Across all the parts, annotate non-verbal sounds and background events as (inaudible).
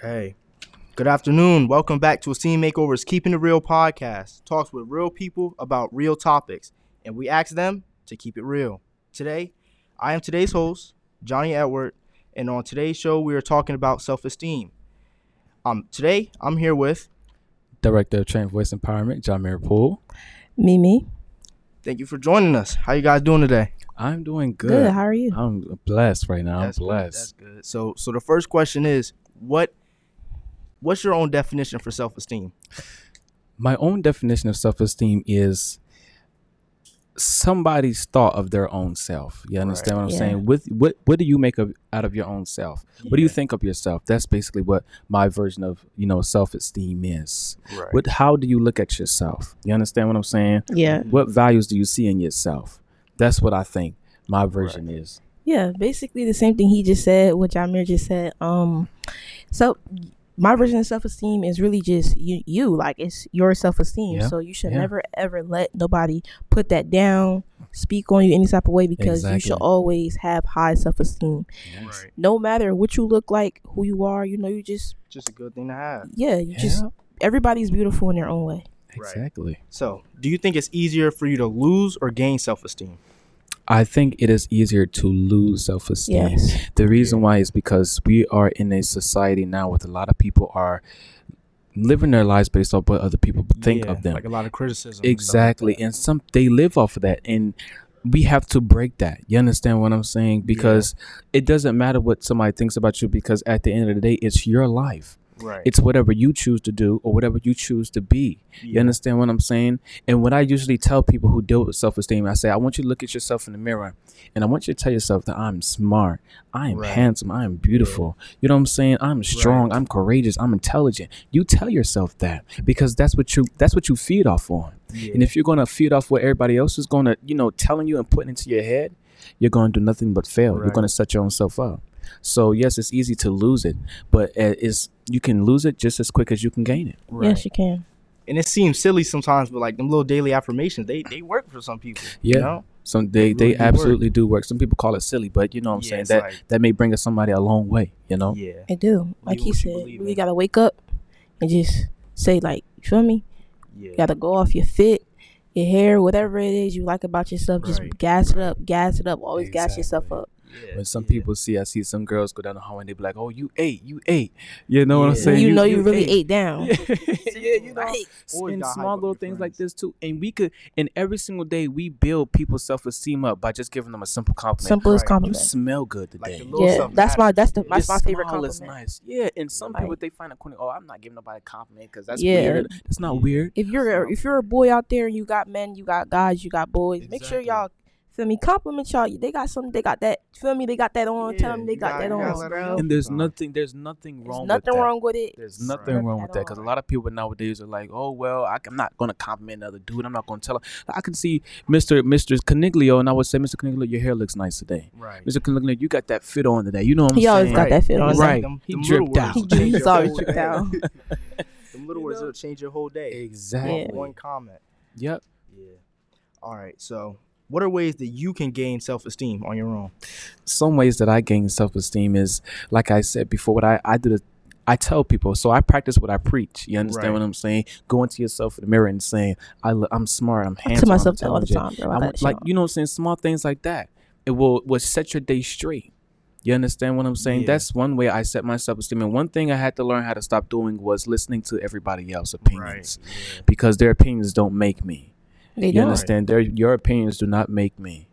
Okay. Good afternoon. Welcome back to Esteem Makeover's Keeping It Real podcast. Talks with real people about real topics, and we ask them to keep it real. Today, I am today's host, Johnny Edward, and on today's show, we are talking about self-esteem. Um, today, I'm here with. Director of Train Voice Empowerment, Jahmir Pool. Mimi. Thank you for joining us. How you guys doing today? I'm doing good. Good. How are you? I'm blessed right now. That's I'm good, blessed. That's good. So, so the first question is, what, what's your own definition for self-esteem? My own definition of self-esteem is somebody's thought of their own self. You understand what I'm Yeah. saying? With what what do you make of out of your own self? What do you think of yourself? That's basically what my version of, you know, self-esteem is. Right. What how do you look at yourself? You understand what I'm saying? Yeah. What values do you see in yourself? That's what I think my version is. Yeah. Basically the same thing he just said, what Jahmir just said. Um so my version of self esteem is really just you you. Like it's your self esteem. Yeah. So you should Yeah. never ever let nobody put that down, speak on you any type of way because you should always have high self esteem. Right. No matter what you look like, who you are, you know, you just Just a good thing to have. yeah, you just everybody's beautiful in their own way. Right. Exactly. So, do you think it's easier for you to lose or gain self-esteem? I think it is easier to lose self esteem. Yes. The reason why is because we are in a society now with a lot of people are living their lives based off what other people think Yeah, of them. Like a lot of criticism. and like exactly. and some they live off of that and we have to break that. You understand what I'm saying? Because it doesn't matter what somebody thinks about you because at the end of the day it's your life. Right. It's whatever you choose to do or whatever you choose to be. You understand what I'm saying? And what I usually tell people who deal with self esteem, I say, I want you to look at yourself in the mirror and I want you to tell yourself that I'm smart, I am Right. handsome, I am beautiful. You know what I'm saying? I'm strong, Right. I'm courageous, I'm intelligent. You tell yourself that because that's what you that's what you feed off on. Yeah. And if you're gonna feed off what everybody else is gonna, you know, telling you and putting into your head, you're gonna do nothing but fail. You're gonna set your own self up. So yes, it's easy to lose it, but uh, it's you can lose it just as quick as you can gain it. right. Yes, you can. and it seems silly sometimes, but like them little daily affirmations, they they work for some people. Yeah. You know? Some they They they really do work. absolutely do work. Some people call it silly, but you know what I'm Yeah, saying that like- that may bring us somebody a long way. You know. Yeah. I do. Like Believe he you said, you really gotta wake up and just say like, you feel me? Yeah. You gotta go off your fit, your hair, whatever it is you like about yourself. Just Right. gas it up, gas it up. Always gas yourself up. Yeah. When some yeah. people see, I see some girls go down the hallway and they be like, "Oh, you ate, you ate." You know what I'm saying? you, know you, really ate, down. yeah, (laughs) you know, Right. Always and small little your things like this too. And we could, and every single day, we build people's self esteem up by just giving them a simple compliment. Simplest Right. you smell good today. the little Yeah, that's my that's the that's my favorite smile is compliment. nice. Yeah, and some Right. people they find a corny. Oh, I'm not giving nobody a compliment because that's Yeah. weird. That's not weird. If you're a, if you're a boy out there and you got men, you got guys, you got boys. Make sure y'all feel me. Compliment y'all. They got something. They got that. Feel me? They got that on. Yeah, Tell them they got gotta- that gotta on, bro. And there's nothing, there's nothing There's wrong nothing with that. wrong with it. There's Right. nothing wrong with that because a lot of people nowadays are like, oh well, I, am not gonna compliment another dude. I'm not gonna tell him. I can see Mr. Mr. Cuniglio, and I would say, Mr. Cuniglio, your hair looks nice today. Right. Mr. Cuniglio, you got that fit on today. You know what I'm saying? He always saying? got that fit on. Right. them- He them dripped little out. words will change He's always dripped out. (laughs) Them little words will change your whole day. Exactly. One comment. Yep. Yeah. All right. So, what are ways that you can gain self-esteem on your own? Some ways that I gain self esteem is, like I said before, what I I do. The, I tell people, so I practice what I preach. You understand Right. what I'm saying? Going to yourself in the mirror and saying, "I, look, I'm smart. I'm I handsome. tell I'm myself that all the time, bro. I I want, like you know what I'm saying small things like that it will will set your day straight you understand what i'm saying Yeah. that's one way i set my self-esteem and one thing i had to learn how to stop doing was listening to everybody else's opinions Yeah. because their opinions don't make me they you don't. understand their your opinions do not make me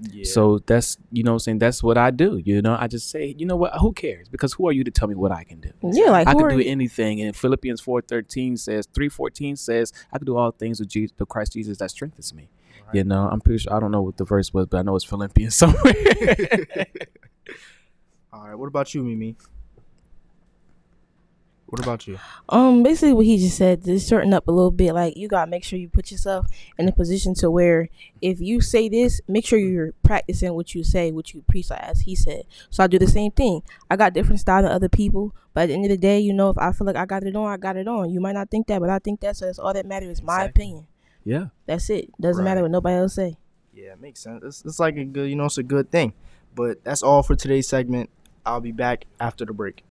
Yeah. so that's you know what i'm saying that's what i do you know i just say you know what who cares because who are you to tell me what i can do Yeah, like I can do you? anything, and Philippians four thirteen says, three fourteen says, I can do all things with Jesus, the Christ Jesus that strengthens me. You know, I'm pretty sure I don't know what the verse was, but I know it's Philippians (laughs) somewhere. (laughs) All right. What about you, Mimi? What about you? Um, basically what he just said, just shorten up a little bit. Like you gotta make sure you put yourself in a position to where if you say this, make sure you're practicing what you say, what you preach, like as he said. So I do the same thing. I got different style than other people, but at the end of the day, you know, if I feel like I got it on, I got it on. You might not think that, but I think that. So that's all that matters. Is my Exactly. opinion. yeah. That's it. Doesn't matter what nobody else say. Yeah, it makes sense. It's, it's like a good, you know, it's a good thing. But that's all for today's segment. I'll be back after the break.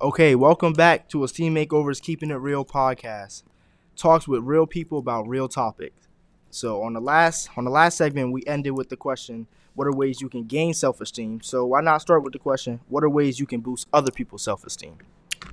Okay, welcome back to Esteem Makeovers Keeping It Real podcast. Talks with real people about real topics. So on the last on the last segment, we ended with the question, what are ways you can gain self-esteem? So why not start with the question, what are ways you can boost other people's self-esteem?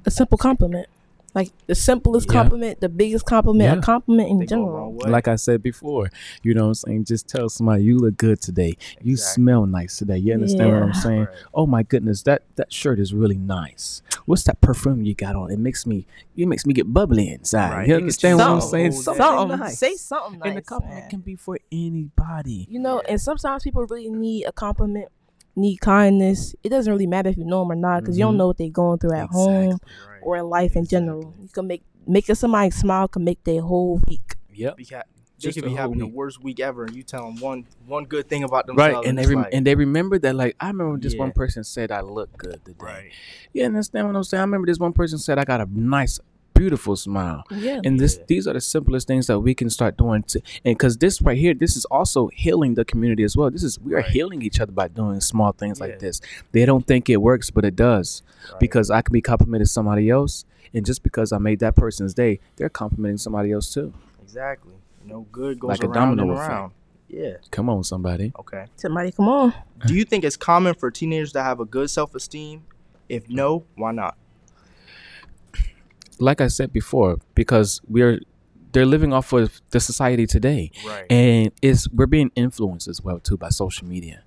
A simple compliment. Like the simplest Yeah. compliment, the biggest compliment, Yeah. a compliment in They general. Like I said before, you know what I'm saying? Just tell somebody you look good today. You smell nice today. You understand what I'm saying? Right. Oh my goodness, that that shirt is really nice. What's that perfume you got on? It makes me it makes me get bubbly inside. Right. You You understand what I'm saying? something. Something, nice. say something nice. and the compliment man. can be for anybody. You know, Yeah. and sometimes people really need a compliment, need kindness. It doesn't really matter if you know them or not, because you don't Mhm. know what they're going through at home Right. or in life in general. You can make making somebody smile can make their whole week. Yep. Be ha- they Just could be whole having the worst week ever, and you tell them one one good thing about themselves. Right, and they rem- like, and they remember that. Like I remember this one person said I look good today. right, You understand what I'm saying? I remember this one person said I got a nice, beautiful smile. Yeah. And this these are the simplest things that we can start doing. To, and because this right here, this is also healing the community as well. This is we are Right. healing each other by doing small things Yeah. like this. They don't think it works, but it does right. because I can be complimenting somebody else, and just because I made that person's day, they're complimenting somebody else too. exactly, you know, good goes Like a domino and effect. around. Yeah. Come on, somebody. Okay. Somebody, come on. Do you think it's common for teenagers to have a good self-esteem? If no, why not? Like I said before, because we're they're living off of the society today. Right. and it's we're being influenced as well too by social media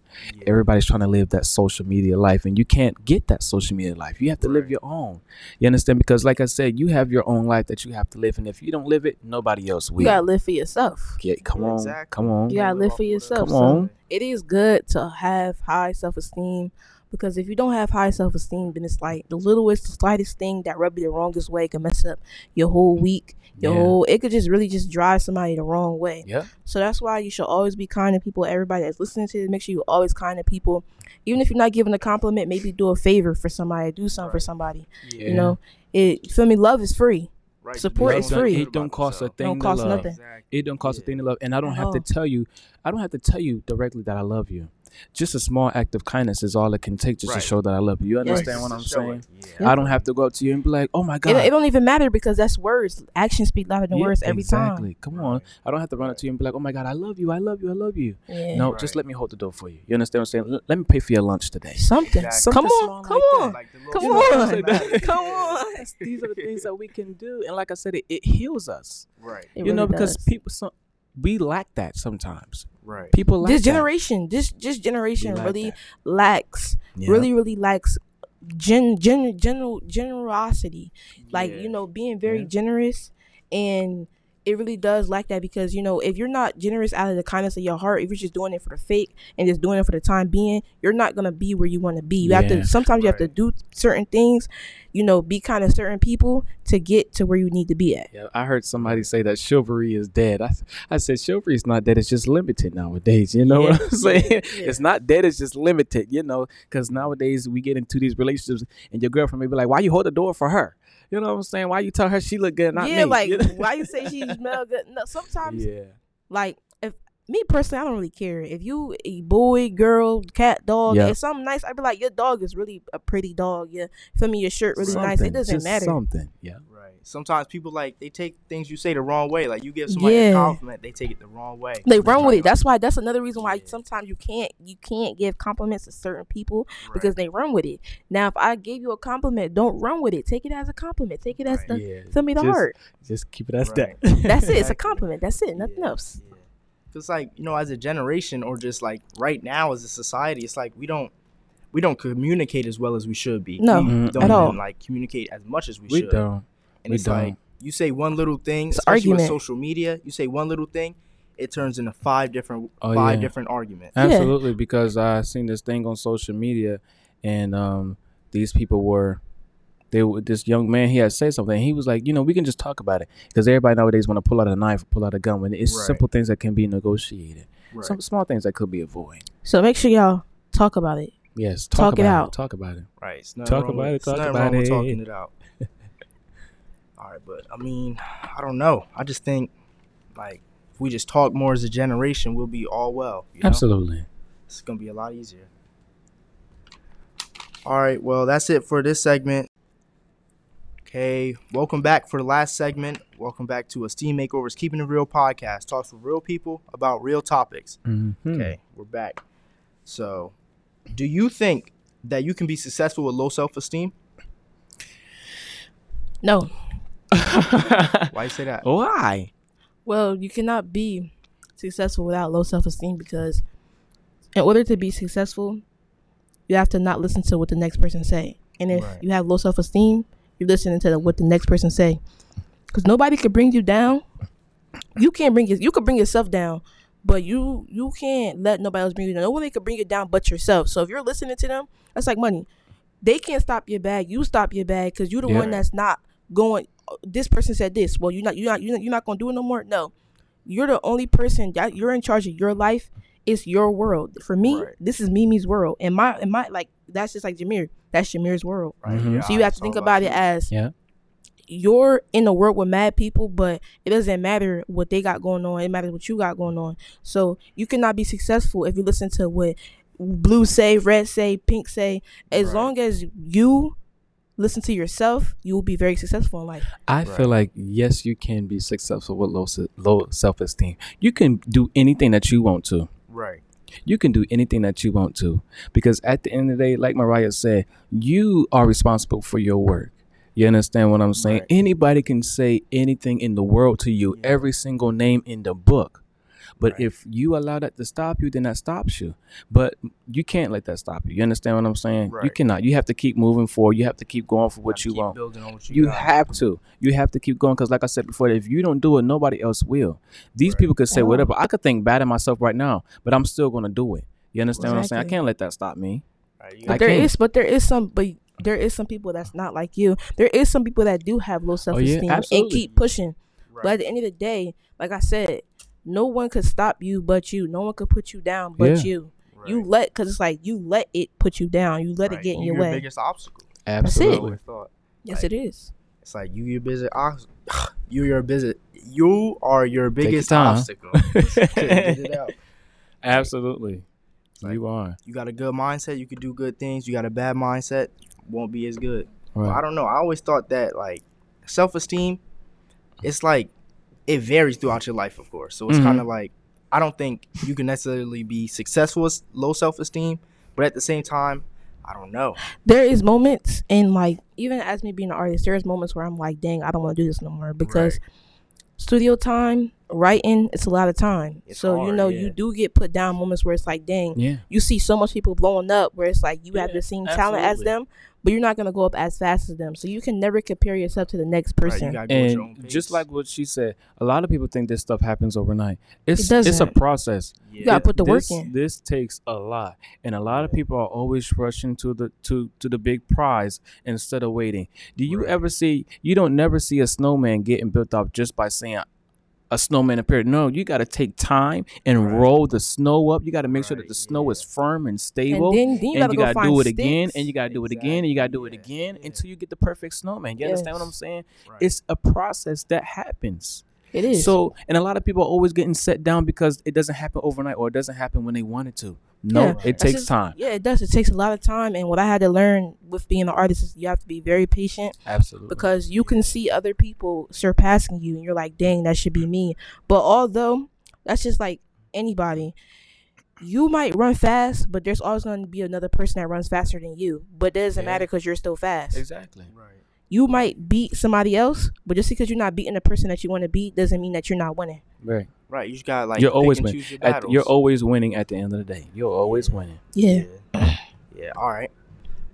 everybody's trying to live that social media life and you can't get that social media life you have to live your own you understand because like i said you have your own life that you have to live and if you don't live it nobody else will You gotta live for yourself. Yeah, come on Exactly. come on You gotta live for yourself. Come on. It is good to have high self esteem because if you don't have high self esteem, then it's like the littlest, the slightest thing that rub you the wrongest way can mess up your whole week. Your Yeah. whole it could just really just drive somebody the wrong way. yeah So that's why you should always be kind to people. Everybody that's listening to this, make sure you're always kind to people. Even if you're not giving a compliment, maybe do a favor for somebody, do something for somebody. Yeah. You know, it you feel me. Love is free. Right. support It is don't- free. it don't cost a thing Don't to cost love. nothing. it don't cost a thing to love and i don't At have to tell you i don't have to tell you directly that i love you just a small act of kindness is all it can take just Right. to show that i love you you Yes. understand what i'm saying Yeah. i don't have to go up to you and be like oh my god It, it don't even matter because that's words. Actions speak louder than Yeah, words every time. exactly. time. Come on. I don't have to run up to you and be like, "Oh my God, I love you, I love you, I love you." Yeah. No, Right. just let me hold the door for you. You understand what I'm saying? L- let me pay for your lunch today. Something. Exactly. Come on. small Come like on. Like (laughs) Come on. that matter. Come on. These are the things that we can do, and like I said, it, it heals us. Right. It you know, because does. people, some, we lack that sometimes. Right. People lack this that. generation, this this generation lack really that. lacks, Yeah. really really lacks gen, gen general generosity. Like Yeah. you know, being very Yeah. generous, and it really does lack that because you know if you're not generous out of the kindness of your heart, if you're just doing it for the fake and just doing it for the time being, you're not gonna be where you want to be. You have to sometimes you have to do certain things, you know, be kind of certain people to get to where you need to be at. Yeah, I heard somebody say that chivalry is dead. I, I said chivalry is not dead; it's just limited nowadays. You know what I'm saying? (laughs) Yeah. It's not dead; it's just limited. You know, because nowadays we get into these relationships, and your girlfriend may be like, "Why you hold the door for her?" You know what I'm saying? Why you tell her she look good, not yeah, me? like (laughs) why you say she smell good? No, sometimes yeah, like me personally, I don't really care if you a boy, girl, cat, dog. Yeah. If something nice, I'd be like, your dog is really a pretty dog. Yeah, feel me, your shirt really nice. It doesn't just matter. Something, yeah. Right. Sometimes people like they take things you say the wrong way. Like you give somebody a Yeah. compliment, they take it the wrong way. They run with it. That's why. That's another reason why Yeah. sometimes you can't you can't give compliments to certain people Right. because they run with it. Now, if I gave you a compliment, don't run with it. Take it as a compliment. Take it as Right. the Yeah, feel me the just, heart. Just keep it as Right. that. That's it. It's a compliment. That's it. Nothing Yeah, else. Yeah. Cause like you know, as a generation, or just like right now as a society, it's like we don't we don't communicate as well as we should be. No, we Mhm. don't at even all. like communicate as much as we, we should. don't. And we it's like don't. you say one little thing, It's especially with social media. You say one little thing, it turns into five different Oh, five yeah. different arguments. Yeah. Absolutely, because I seen this thing on social media, and um, these people were, they were this young man. He had said something. He was like, you know, we can just talk about it because everybody nowadays want to pull out a knife, pull out a gun when it's Right. simple things that can be negotiated, Right. some small things that could be avoided. So make sure y'all talk about it. Yes, Talk talk, it about out. Talk about it. Right. It's nothing Talk wrong about with, it, it's talk nothing about wrong with it. talking it out. (laughs) All right, but I mean, I don't know. I just think like if we just talk more as a generation, we'll be all well. You know? Absolutely. It's gonna be a lot easier. All right, well, that's it for this segment. Okay, welcome back for the last segment. Welcome back to Esteem Makeovers Keeping It Real podcast. Talks with real people about real topics. Mhm. Okay, we're back. So, do you think that you can be successful with low self esteem? No. (laughs) Why you say that? Why? Well, you cannot be successful without low self esteem because in order to be successful, you have to not listen to what the next person say. And if Right. you have low self esteem, you're listening to the, what the next person say. Because nobody can bring you down. You can't bring your, you could bring yourself down, but you you can't let nobody else bring you down. Nobody can bring you down but yourself. So if you're listening to them, that's like money. They can't stop your bag. You stop your bag because you're the Yeah. one that's not going. This person said this. Well, you're not. You're not. You're not, you're not gonna do it no more. No, you're the only person that you're in charge of your life. It's your world. For me, Right. this is Mimi's world, and my and my like that's just like Jahmir. That's Jahmir's world. Right, Mhm. yeah, So you have it's to think all about it as Yeah. you're in a world with mad people, but it doesn't matter what they got going on. It matters what you got going on. So you cannot be successful if you listen to what blue say, red say, pink say. As Right. long as you listen to yourself, you will be very successful in life. I Right. feel like yes, you can be successful with low low self esteem. You can do anything that you want to. Right. You can do anything that you want to because at the end of the day, like Mariah said, you are responsible for your work. You understand what I'm saying? Right. Anybody can say anything in the world to you, Yeah. every single name in the book. But Right. if you allow that to stop you, then that stops you. But you can't let that stop you. You understand what I'm saying? Right. You cannot. You have to keep moving forward. You have to keep going for what you keep want. On what you, You have to. You have to keep going because, like I said before, if you don't do it, nobody else will. These Right. people could say whatever. I could think bad of myself right now, but I'm still gonna do it. You understand what I'm saying? I can't let that stop me. Right, But got- there can't. is, but there is some, but there is some people that's not like you. There is some people that do have low oh, self esteem and Oh, absolutely. keep pushing. right. But at the end of the day, like I said, no one could stop you but you. No one could put you down but Yeah. you. Right. You let, cause it's like you let it put you down. You let Right. it get in You your way. biggest obstacle. it. I Absolutely. always thought. yes, it is. It's like you your biggest ox- you your busy you are your your biggest time. obstacle. (laughs) Get it out. (laughs) Absolutely. Like- you are. You got a good mindset, you can do good things. You got a bad mindset, won't be as good. Well, I don't know. I always thought that like self esteem, it's like it varies throughout your life, of course. So it's Mhm. kind of like I don't think you can necessarily be successful with low self esteem, but at the same time, I don't know. There is moments, in like even as me being an artist, there is moments where I'm like, dang, I don't want to do this no more because studio time, writing, it's a lot of time. It's so you know, yeah. you do get put down moments where it's like, dang, Yeah. you see so much people blowing up where it's like you have the same talent as them, but you're not gonna go up as fast as them. So you can never compare yourself to the next person. you gotta go at your own And just like what she said, a lot of people think this stuff happens overnight. It's It it's a process. yeah. gotta put the work in. This takes a lot, and a lot of people are always rushing to the to to the big prize instead of waiting. Do you Right. ever see? You don't never see a snowman getting built up just by saying a snowman appeared. No, you got to take time and Right. roll the snow up. You got to make sure that Right, the snow yeah. is firm and and stable. then, then you and gotta you go gotta do it again, and you gotta do it again, and you gotta do it Exactly, again yeah, yeah. until you get the perfect snowman. You understand what I'm saying? Right. It's a process that happens. It is. So, and a lot of people are always getting set down because it doesn't happen overnight or it doesn't happen when they want it to. No, Yeah, it takes just- time. Yeah, it does. It takes a lot of time. And what I had to learn with being an artist is you have to be very patient Absolutely. because you can see other people surpassing you and you're like, dang, that should be me. But although that's just like anybody, you might run fast, but there's always going to be another person that runs faster than you. But it doesn't Yeah. matter because you're still fast. exactly. right. You might beat somebody else, but just because you're not beating the person that you want to beat doesn't mean that you're not winning. Right. Right. You just gotta like you're pick always and winning. your At- you're always winning at the end of the day. You're always winning. Yeah. Yeah. Yeah, All right.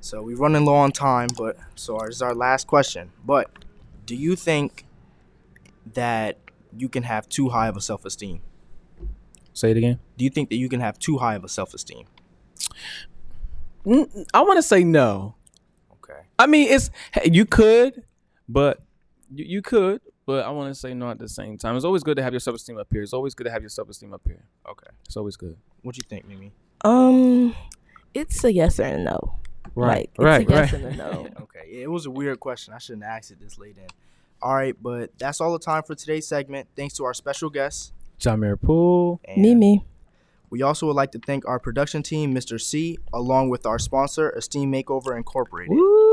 So we're running low on time, but so our, this is our last question. But do you think that you can have too high of a self esteem? Say it again. Do you think that you can have too high of a self esteem? Mm, I want to say no. Okay. I mean, it's hey, you could, but you, you could, but I want to say no at the same time. It's always good to have your self esteem up here. It's always good to have your self esteem up here. Okay. It's always good. What do you think, Mimi? Um, it's a yes or a no. Like, it's right, yes right. and a no. (laughs) Okay. It was a weird question. I shouldn't have asked it this late in. All right, but that's all the time for today's segment. Thanks to our special guests. Jahmir Pool. Mimi. We also would like to thank our production team, Mr. C, along with our sponsor, Esteem Makeover Incorporated. Woo.